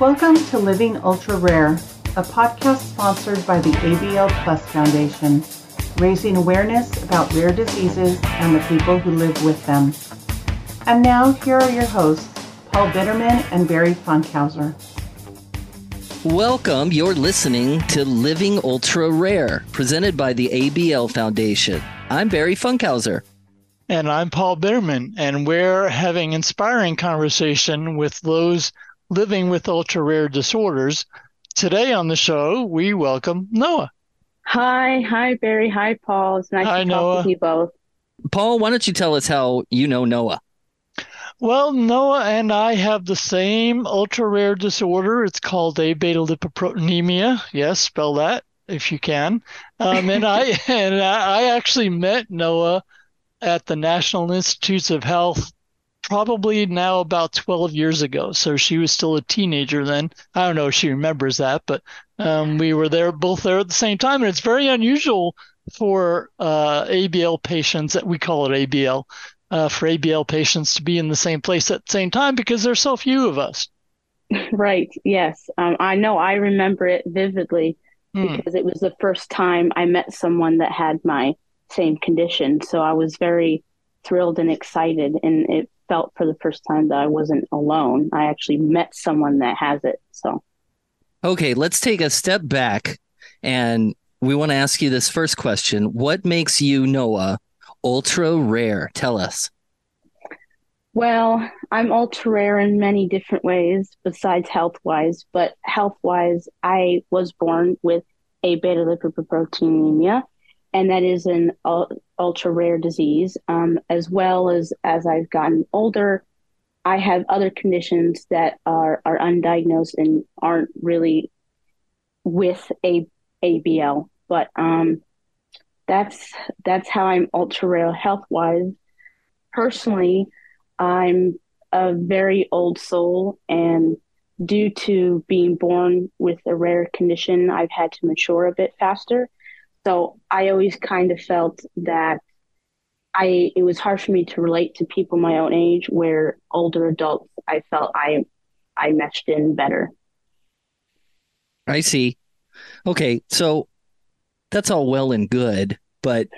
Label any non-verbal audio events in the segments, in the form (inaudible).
Welcome to Living Ultra Rare, a podcast sponsored by the ABL Plus Foundation, raising awareness about rare diseases and the people who live with them. And now, here are your hosts, Paul Bitterman and Barry Funkhauser. Welcome. You're listening to Living Ultra Rare, presented by the ABL Foundation. I'm Barry Funkhauser. And I'm Paul Bitterman, and we're having inspiring conversation with those living with ultra rare disorders. Today on the show, we welcome Noah. Hi, hi Barry, hi Paul. It's nice Hi, to talk Noah. with you both. Paul, why don't you tell us how you know Noah? Well, Noah and I have the same ultra rare disorder. It's called Abetalipoproteinemia. Yes, spell that if you can. Um, and I (laughs) and I I actually met Noah at the National Institutes of Health probably now about 12 years ago. So she was still a teenager then. I don't know if she remembers that, but um, we were there both there at the same time. And it's very unusual for uh, ABL patients, that we call it ABL, uh, for ABL patients to be in the same place at the same time because there's so few of us. (laughs) Right, yes. Um, I know I remember it vividly Hmm. because it was the first time I met someone that had my same condition. So I was very thrilled and excited, and it felt for the first time that I wasn't alone. I actually met someone that has it. So, Okay, let's take a step back and we want to ask you this first question. What makes you, Noah, ultra rare? Tell us. well, I'm ultra rare in many different ways besides health wise, but health wise, I was born with abetalipoproteinemia, and that is an ul- ultra rare disease. Um, as well as as I've gotten older, I have other conditions that are are undiagnosed and aren't really with a ABL. But um, that's that's how I'm ultra rare health wise. Personally, I'm a very old soul, and due to being born with a rare condition, I've had to mature a bit faster. So I always kind of felt that I it was hard for me to relate to people my own age, where older adults I felt I I meshed in better. I see. Okay, so that's all well and good, but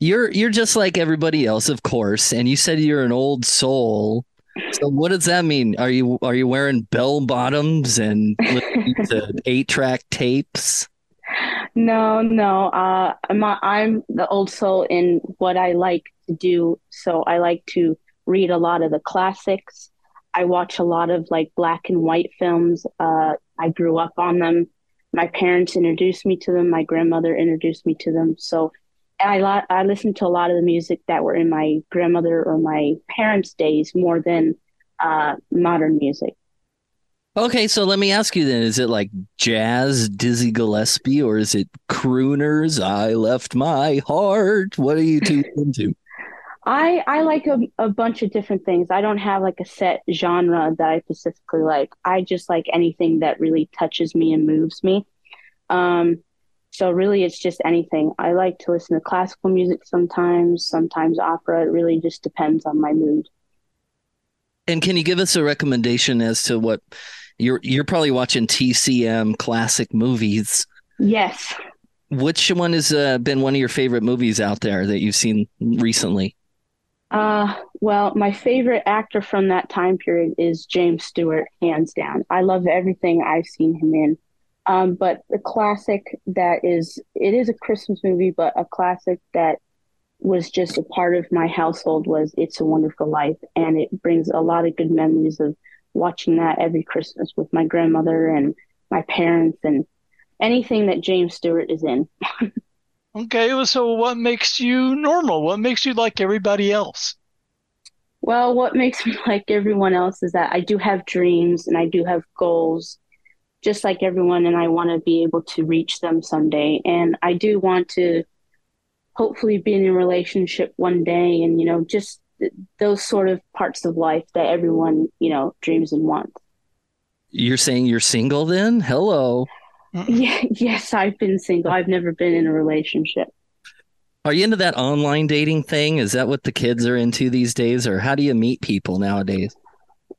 you're you're just like everybody else, of course, and you said you're an old soul. So what does that mean? Are you are you wearing bell bottoms and eight track tapes? No, no. Uh, I'm I'm the old soul in what I like to do. So I like to read a lot of the classics. I watch a lot of like black and white films. Uh, I grew up on them. My parents introduced me to them. My grandmother introduced me to them. So I li- I listened to a lot of the music that were in my grandmother or my parents' days more than uh, modern music. Okay, so let me ask you then: Is it like jazz, Dizzy Gillespie, or is it crooners? I left my heart. What are you two (laughs) into? I I like a, a bunch of different things. I don't have like a set genre that I specifically like. I just like anything that really touches me and moves me. Um, so really, it's just anything. I like to listen to classical music sometimes, sometimes opera. It really just depends on my mood. And can you give us a recommendation as to what you're you're probably watching TCM classic movies? Yes. Which one has uh, been one of your favorite movies out there that you've seen recently? Uh, well, my favorite actor from that time period is James Stewart, hands down. I love everything I've seen him in. Um, but the classic that is, it is a Christmas movie, but a classic that was just a part of my household was It's a Wonderful Life. And it brings a lot of good memories of watching that every Christmas with my grandmother and my parents and anything that James Stewart is in. (laughs) Okay, so what makes you normal? What makes you like everybody else? Well, what makes me (laughs) like everyone else is that I do have dreams and I do have goals, just like everyone, and I want to be able to reach them someday. And I do want to hopefully be in a relationship one day and, you know, just those sort of parts of life that everyone, you know, dreams and wants. You're saying you're single then? Hello. (laughs) Yeah, yes, I've been single. I've never been in a relationship. Are you into that online dating thing? Is that what the kids are into these days, or how do you meet people nowadays?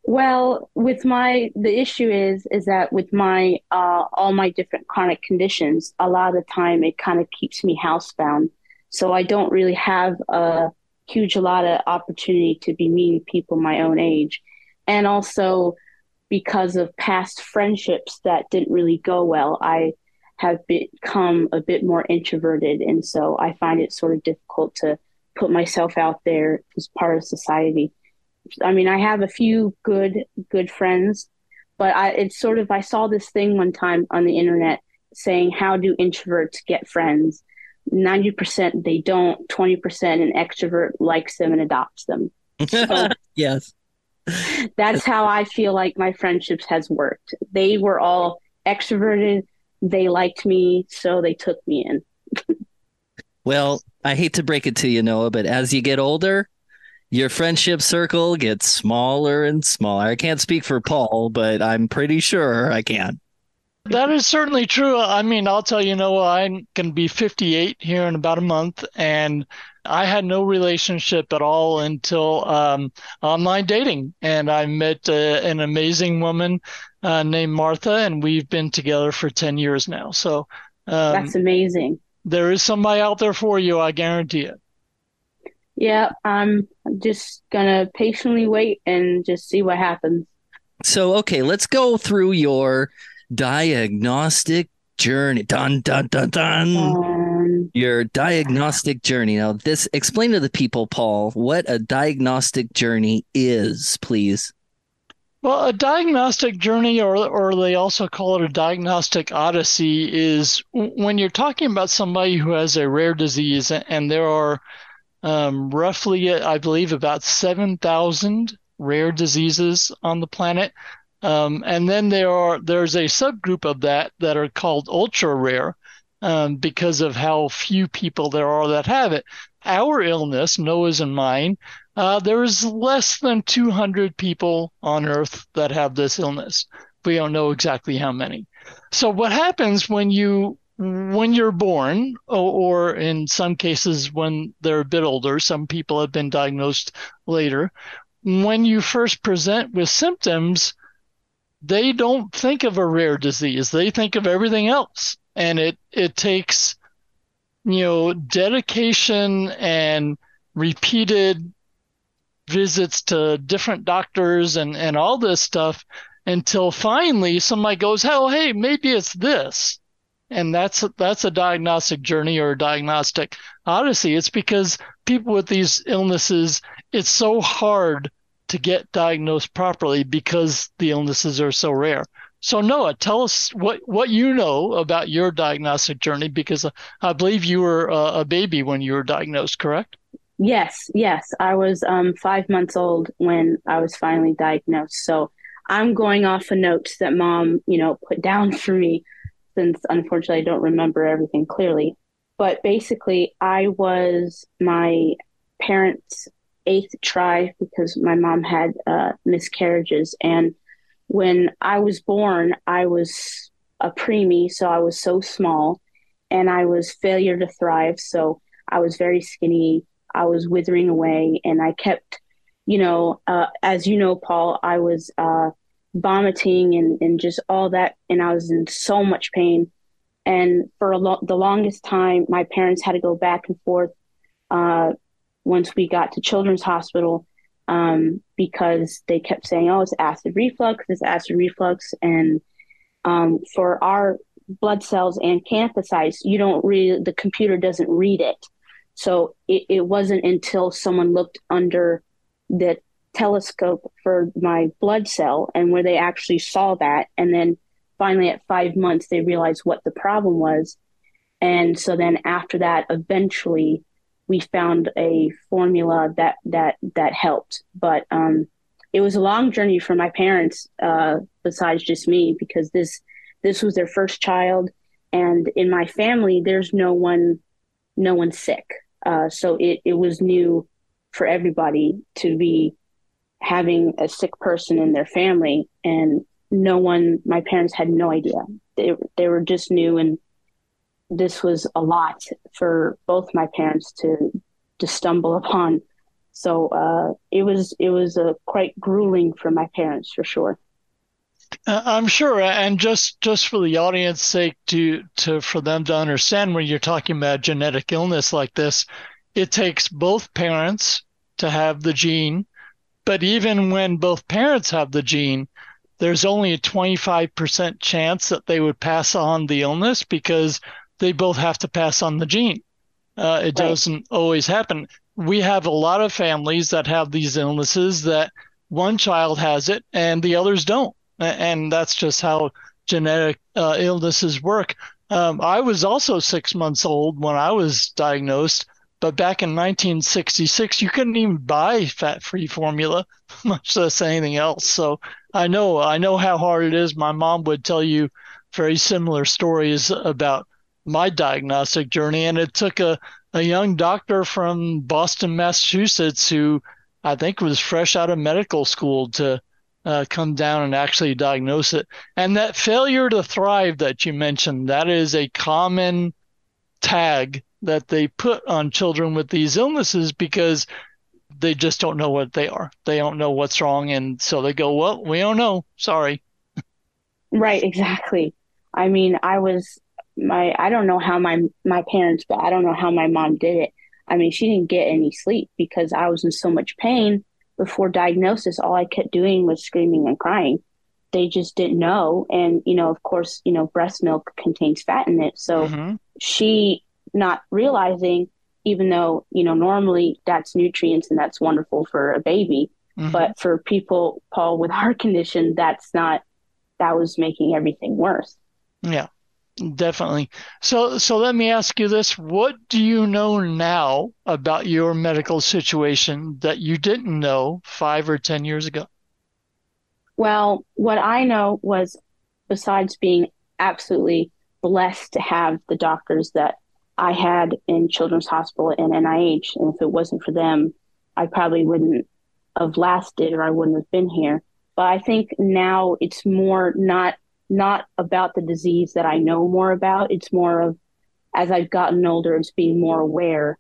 Well, with my the issue is is that with my uh, all my different chronic conditions, a lot of the time it kind of keeps me housebound. So I don't really have a huge lot of opportunity to be meeting people my own age, and also because of past friendships that didn't really go well, I have become a bit more introverted, and so I find it sort of difficult to put myself out there as part of society. I mean, I have a few good good friends, but I it's sort of I saw this thing one time on the internet saying how do introverts get friends? 90% they don't, 20% an extrovert likes them and adopts them. So (laughs) yes. That's how I feel like my friendships has worked. They were all extroverted, they liked me, so they took me in. (laughs) well, I hate to break it to you, Noah, but as you get older, your friendship circle gets smaller and smaller. I can't speak for Paul, but I'm pretty sure I can. That is certainly true. I mean, I'll tell you, Noah, I'm going to be 58 here in about a month, and I had no relationship at all until um, online dating. And I met uh, an amazing woman uh, named Martha, and we've been together for 10 years now. So um, that's amazing. There is somebody out there for you, I guarantee it. Yeah, I'm just gonna patiently wait and just see what happens. So, okay, let's go through your diagnostic journey. Dun dun dun dun. Um, your diagnostic journey. Now, this explain to the people, Paul, what a diagnostic journey is, please. Well, a diagnostic journey, or or they also call it a diagnostic odyssey, is when you're talking about somebody who has a rare disease, and there are um, roughly, I believe, about 7,000 rare diseases on the planet. Um, and then there are there's a subgroup of that that are called ultra rare um, because of how few people there are that have it. Our illness, Noah's and mine, uh, there is less than 200 people on Earth that have this illness. We don't know exactly how many. So what happens when you when you're born, or, or, in some cases when they're a bit older, some people have been diagnosed later. When you first present with symptoms, they don't think of a rare disease. They think of everything else. And it, it takes, you know, dedication and repeated visits to different doctors and, and all this stuff until finally somebody goes, Oh, hey, maybe it's this and that's that's a diagnostic journey or a diagnostic odyssey it's because people with these illnesses it's so hard to get diagnosed properly because the illnesses are so rare. So noah tell us what what you know about your diagnostic journey because i believe you were a, a baby when you were diagnosed correct? Yes yes. I was um, five months old when i was finally diagnosed. So i'm going off of notes that mom you know put down (laughs) for me since unfortunately I don't remember everything clearly. But basically, I was my parents' eighth try because my mom had uh, miscarriages. And when I was born, I was a preemie, so I was so small, and I was failure to thrive. So I was very skinny. I was withering away, and I kept, you know, uh, as you know, Paul, I was uh, vomiting and, and just all that. And I was in so much pain. And for lo- the longest time, my parents had to go back and forth uh, once we got to Children's Hospital um, because they kept saying, oh, it's acid reflux, it's acid reflux. And um, for our blood cells acanthocytes, you don't read, the computer doesn't read it. So it, it wasn't until someone looked under that telescope for my blood cell and where they actually saw that. And then finally, at five months, they realized what the problem was. And so then after that, eventually, we found a formula that that that helped. But um, it was a long journey for my parents, uh, besides just me, because this this was their first child, and in my family, there's no one no one sick. Uh, so it it was new for everybody to be having a sick person in their family and no one my parents had no idea they, they were just new and this was a lot for both my parents to to stumble upon So uh, it was it was uh, quite grueling for my parents for sure. Uh, I'm sure, and just just for the audience sake, to to for them to understand when you're talking about genetic illness like this, it takes both parents to have the gene, but even when both parents have the gene, there's only a 25% chance that they would pass on the illness because they both have to pass on the gene. Uh, it right. doesn't always happen. We have a lot of families that have these illnesses that one child has it and the others don't and that's just how genetic uh, illnesses work. Um, I was also six months old when I was diagnosed, but back in 1966, you couldn't even buy fat-free formula, (laughs) much less anything else. So I know I know how hard it is. My mom would tell you very similar stories about my diagnostic journey, and it took a a young doctor from Boston, Massachusetts, who I think was fresh out of medical school to uh, come down and actually diagnose it. And that failure to thrive that you mentioned, that is a common tag that they put on children with these illnesses because they just don't know what they are. They don't know what's wrong. And so they go, well, we don't know. Sorry. Right, exactly. I mean, I was my I don't know how my my parents, but I don't know how my mom did it. I mean, she didn't get any sleep because I was in so much pain before diagnosis, all I kept doing was screaming and crying. They just didn't know. And, you know, of course, you know, breast milk contains fat in it. So mm-hmm. she not realizing, even though, you know, normally that's nutrients and that's wonderful for a baby. Mm-hmm. But for people, Paul, with heart condition, that's not, that was making everything worse. Yeah. Definitely. So, so let me ask you this: What do you know now about your medical situation that you didn't know five or ten years ago? Well, what I know was, besides being absolutely blessed to have the doctors that I had in Children's Hospital and NIH, and if it wasn't for them, I probably wouldn't have lasted or I wouldn't have been here. But I think now it's more not not about the disease that I know more about. It's more of as I've gotten older, it's being more aware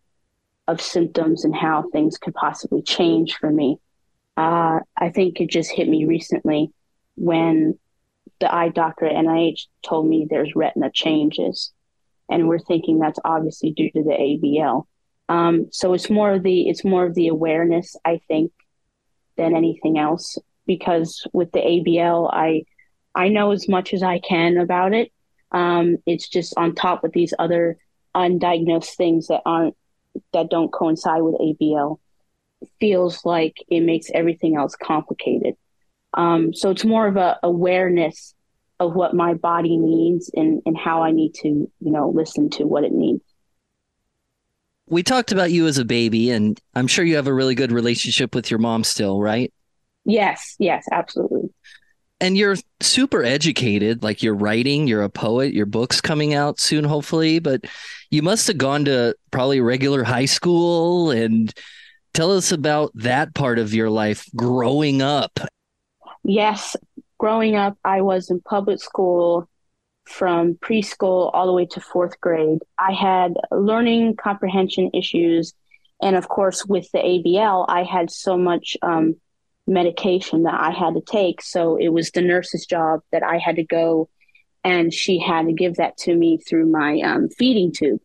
of symptoms and how things could possibly change for me. Uh, I think it just hit me recently when the eye doctor at NIH told me there's retina changes. And we're thinking that's obviously due to the ABL. Um, so it's more of the it's more of the awareness, I think, than anything else. Because with the ABL, I I know as much as I can about it. Um, it's just on top of these other undiagnosed things that aren't that don't coincide with ABL. It feels like it makes everything else complicated. Um, so it's more of a awareness of what my body needs and, and how I need to, you know, listen to what it needs. We talked about you as a baby, and I'm sure you have a really good relationship with your mom still, right? Yes, yes, absolutely and you're super educated like you're writing you're a poet your book's coming out soon hopefully but you must have gone to probably regular high school and tell us about that part of your life growing up. Yes growing up i was in public school from preschool all the way to fourth grade. I had learning comprehension issues and of course with the abl i had so much um, medication that I had to take. So it was the nurse's job that I had to go and she had to give that to me through my um, feeding tube.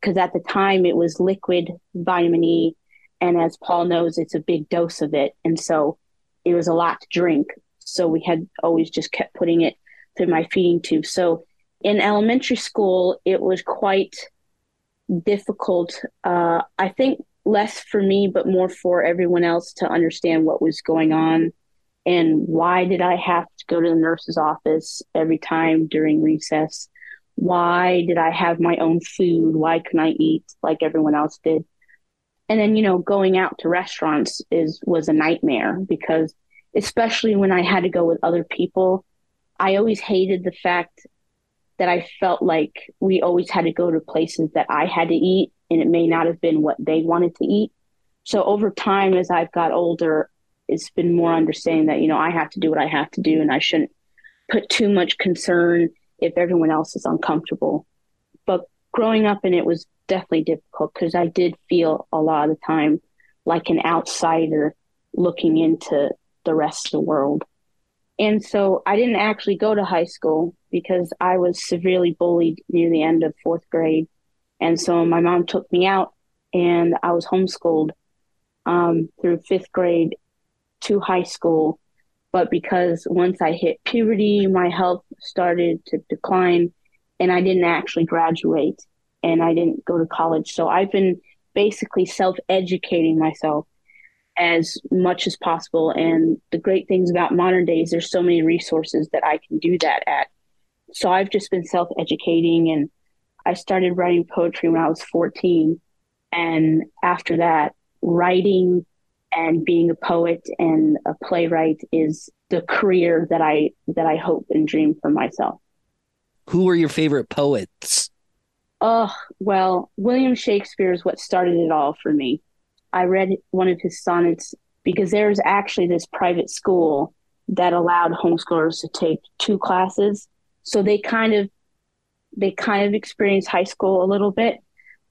Because at the time it was liquid vitamin E. And as Paul knows, it's a big dose of it. And so it was a lot to drink. So we had always just kept putting it through my feeding tube. So in elementary school, it was quite difficult. Uh, I think less for me, but more for everyone else to understand what was going on and why did I have to go to the nurse's office every time during recess? Why did I have my own food? Why couldn't I eat like everyone else did? And then, you know, going out to restaurants is was a nightmare because especially when I had to go with other people, I always hated the fact that I felt like we always had to go to places that I had to eat and it may not have been what they wanted to eat. So over time, as I've got older, it's been more understanding that, you know, I have to do what I have to do and I shouldn't put too much concern if everyone else is uncomfortable. But growing up in it was definitely difficult because I did feel a lot of the time like an outsider looking into the rest of the world. And so I didn't actually go to high school because I was severely bullied near the end of fourth grade. And so my mom took me out and I was homeschooled um, through fifth grade to high school. But because once I hit puberty, my health started to decline and I didn't actually graduate and I didn't go to college. So I've been basically self educating myself as much as possible. And the great things about modern days, there's so many resources that I can do that at. So I've just been self educating and I started writing poetry when I was 14. And after that, writing and being a poet and a playwright is the career that I that I hope and dream for myself. Who were your favorite poets? Oh, well, William Shakespeare is what started it all for me. I read one of his sonnets because there's actually this private school that allowed homeschoolers to take two classes. So they kind of they kind of experience high school a little bit,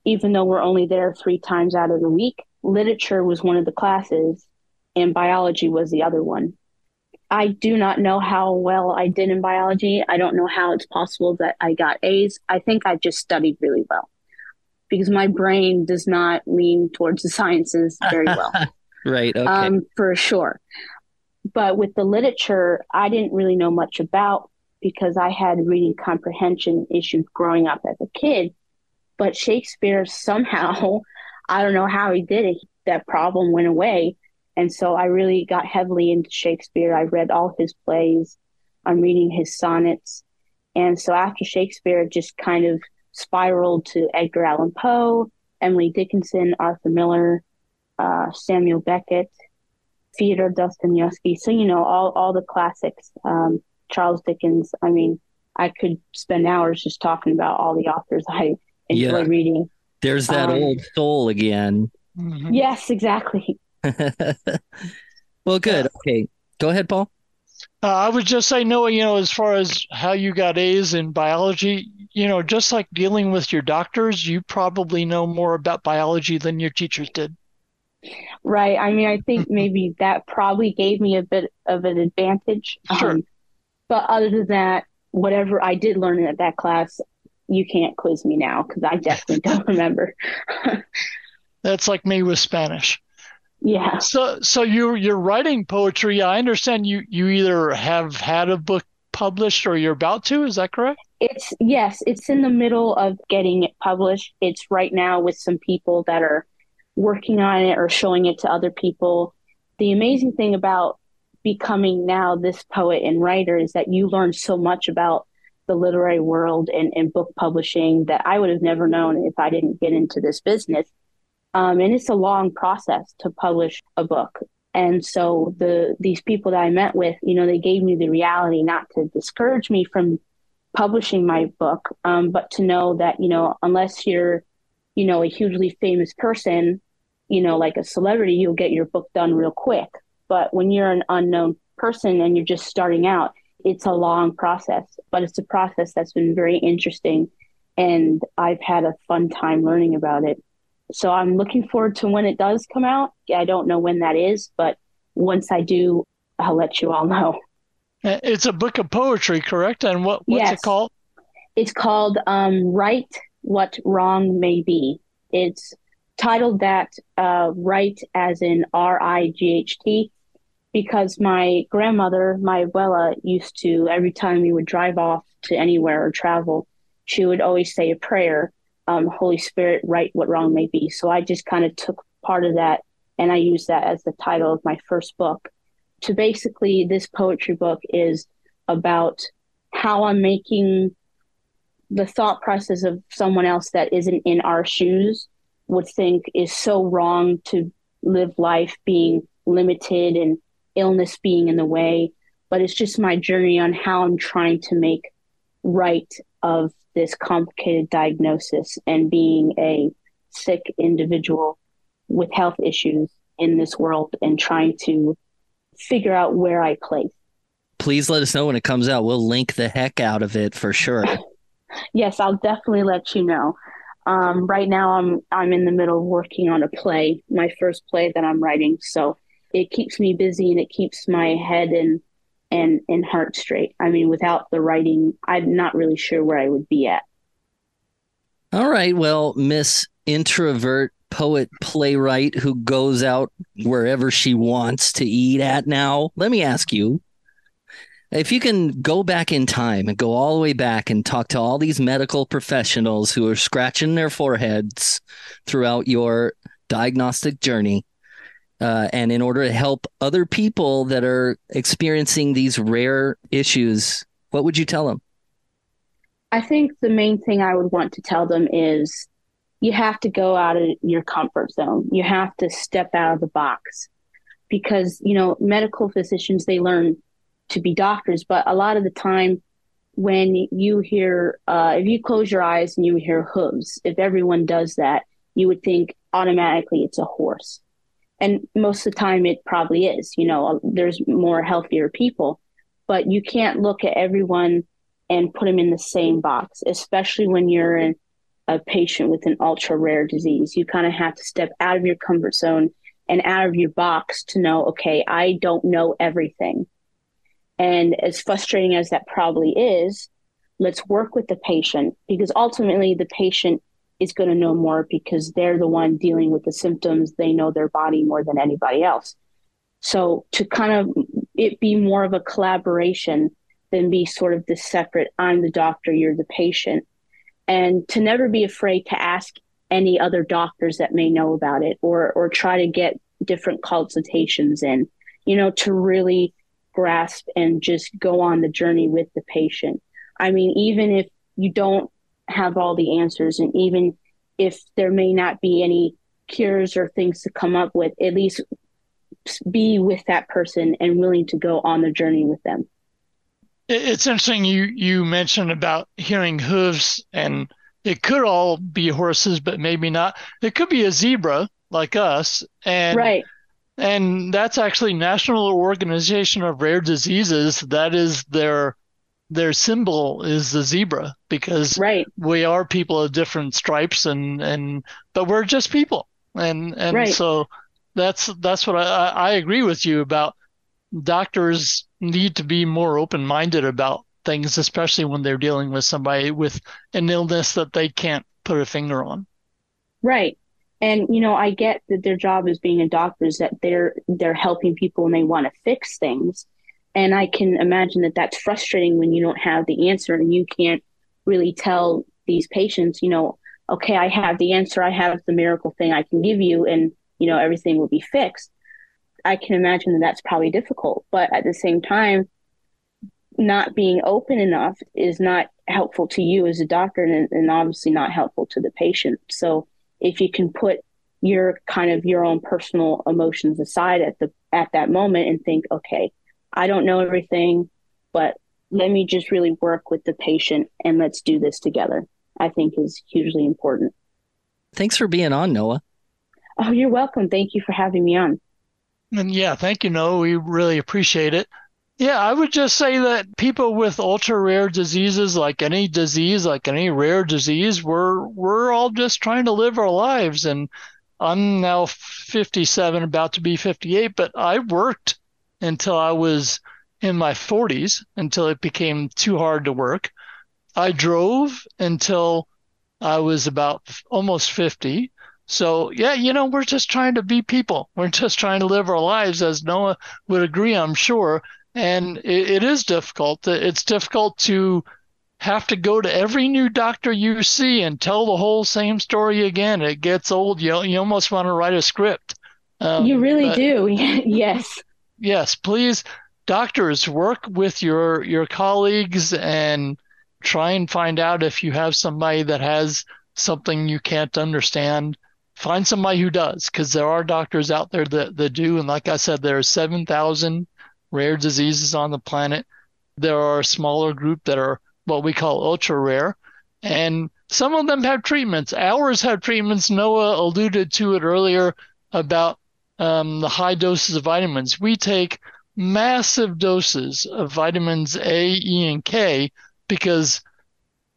even though we're only there three times out of the week. Literature was one of the classes and biology was the other one. I do not know how well I did in biology. I don't know how it's possible that I got A's. I think I just studied really well because my brain does not lean towards the sciences very well. (laughs) right. Okay. Um, for sure. But with the literature, I didn't really know much about because I had reading comprehension issues growing up as a kid. But Shakespeare somehow, (laughs) I don't know how he did it, that problem went away. And so I really got heavily into Shakespeare. I read all his plays. I'm reading his sonnets. And so after Shakespeare, it just kind of spiraled to Edgar Allan Poe, Emily Dickinson, Arthur Miller, uh, Samuel Beckett, Fyodor Dostoevsky. So, you know, all, all the classics, um, Charles Dickens. I mean, I could spend hours just talking about all the authors I enjoy yeah. reading. There's that um, old soul again. Mm-hmm. Yes, exactly. (laughs) well, good. Okay. Go ahead, Paul. Uh, I would just say, Noah, you know, as far as how you got A's in biology, you know, just like dealing with your doctors, you probably know more about biology than your teachers did. Right. I mean, I think (laughs) maybe that probably gave me a bit of an advantage. Sure. Um, but other than that, whatever I did learn in that class, you can't quiz me now because I definitely don't (laughs) remember. (laughs) That's like me with Spanish. Yeah. So so you you're writing poetry. I understand you you either have had a book published or you're about to. Is that correct? It's yes, it's in the middle of getting it published. It's right now with some people that are working on it or showing it to other people. The amazing thing about becoming now this poet and writer is that you learn so much about the literary world and, and book publishing that I would have never known if I didn't get into this business. Um, and it's a long process to publish a book. And so the these people that I met with, you know, they gave me the reality not to discourage me from publishing my book, um, but to know that you know, unless you're, you know, a hugely famous person, you know, like a celebrity, you'll get your book done real quick. But when you're an unknown person and you're just starting out, it's a long process. But it's a process that's been very interesting, and I've had a fun time learning about it. So I'm looking forward to when it does come out. I don't know when that is, but once I do, I'll let you all know. Uh, it's a book of poetry, correct? And what what's yes. it called? It's called um, "Right What Wrong May Be." It's titled that uh, "Right" as in R I G H T, because my grandmother, my abuela, used to every time we would drive off to anywhere or travel, she would always say a prayer um, Holy Spirit, right what wrong may be. So I just kind of took part of that and I used that as the title of my first book. To basically, this poetry book is about how I'm making the thought process of someone else that isn't in our shoes would think is so wrong to live life being limited and illness being in the way. But it's just my journey on how I'm trying to make right of this complicated diagnosis and being a sick individual with health issues in this world and trying to figure out where I place. Please let us know when it comes out. We'll link the heck out of it for sure. (laughs) yes, I'll definitely let you know. Um, right now, I'm I'm in the middle of working on a play, my first play that I'm writing. So it keeps me busy and it keeps my head and and and heart straight. I mean, without the writing, I'm not really sure where I would be at. All right, well, Miss Introvert poet playwright who goes out wherever she wants to eat at now. Let me ask you if you can go back in time and go all the way back and talk to all these medical professionals who are scratching their foreheads throughout your diagnostic journey, uh, and in order to help other people that are experiencing these rare issues, what would you tell them? I think the main thing I would want to tell them is you have to go out of your comfort zone. You have to step out of the box because, you know, medical physicians, they learn to be doctors, but a lot of the time when you hear, uh, if you close your eyes and you hear hooves, if everyone does that, you would think automatically it's a horse. And most of the time it probably is, you know, there's more healthier people, but you can't look at everyone and put them in the same box, especially when you're in a patient with an ultra rare disease. You kind of have to step out of your comfort zone and out of your box to know, okay, I don't know everything. And as frustrating as that probably is, let's work with the patient because ultimately the patient is going to know more because they're the one dealing with the symptoms. They know their body more than anybody else. So to kind of it be more of a collaboration than be sort of this separate, I'm the doctor, you're the patient. And to never be afraid to ask any other doctors that may know about it or or try to get different consultations in, you know, to really grasp and just go on the journey with the patient. I mean, even if you don't have all the answers, and even if there may not be any cures or things to come up with, at least be with that person and willing to go on the journey with them. It's interesting you you mentioned about hearing hooves, and it could all be horses, but maybe not. It could be a zebra like us, and right and that's actually National Organization of Rare Diseases. That is their their symbol is the zebra because right. we are people of different stripes and and but we're just people and and right. so that's that's what I I agree with you about. Doctors need to be more open minded about things, especially when they're dealing with somebody with an illness that they can't put a finger on. Right and you know i get that their job as being a doctor is that they're they're helping people and they want to fix things and i can imagine that that's frustrating when you don't have the answer and you can't really tell these patients you know okay i have the answer i have the miracle thing i can give you and you know everything will be fixed. I can imagine that that's probably difficult but at the same time not being open enough is not helpful to you as a doctor and, and obviously not helpful to the patient. So if you can put your kind of your own personal emotions aside at the at that moment and think okay i don't know everything but let me just really work with the patient and let's do this together i think is hugely important. Thanks for being on noah. Oh you're welcome. Thank you for having me on. And yeah thank you noah. We really appreciate it. Yeah, I would just say that people with ultra rare diseases, like any disease, like any rare disease, we're we're all just trying to live our lives. And I'm now 57, about to be 58, but I worked until I was in my 40s, until it became too hard to work. I drove until I was about almost 50. So, yeah, you know, we're just trying to be people. We're just trying to live our lives, as Noah would agree, I'm sure and it, it is difficult. It's difficult to have to go to every new doctor you see and tell the whole same story again. It gets old. You you almost want to write a script. Um, you really do. (laughs) yes. Yes, please, doctors, work with your your colleagues and try and find out if you have somebody that has something you can't understand. Find somebody who does, because there are doctors out there that, that do. And like I said, there are seven thousand rare diseases on the planet. There are a smaller group that are what we call ultra rare, and some of them have treatments. Ours have treatments. Noah alluded to it earlier about um, the high doses of vitamins. We take massive doses of vitamins A, E, and K because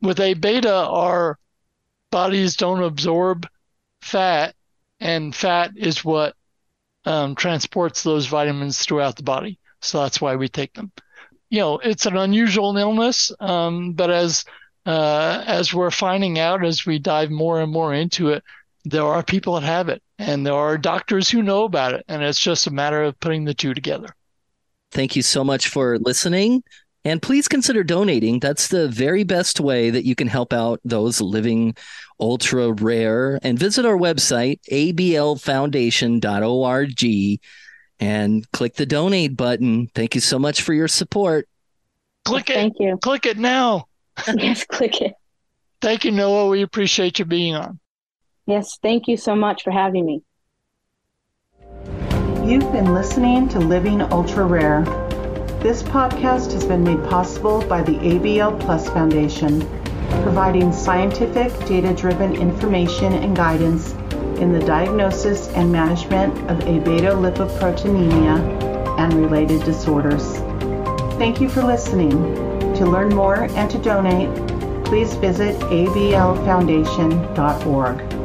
with A beta, our bodies don't absorb fat, and fat is what um, transports those vitamins throughout the body. So that's why we take them. You know, it's an unusual illness, um, but as uh, as we're finding out as we dive more and more into it, there are people that have it, and there are doctors who know about it, and it's just a matter of putting the two together. Thank you so much for listening. And please consider donating. That's the very best way that you can help out those living ultra rare. And visit our website, ablfoundation.org, and click the donate button. Thank you so much for your support. Click it. Thank you. Click it now. (laughs) yes, click it. Thank you, Noah. We appreciate you being on. Yes, thank you so much for having me. You've been listening to Living Ultra Rare. This podcast has been made possible by the ABL Plus Foundation, providing scientific, data driven information and guidance in the diagnosis and management of Abetalipoproteinemia and related disorders. Thank you for listening. To learn more and to donate, please visit ablfoundation.org.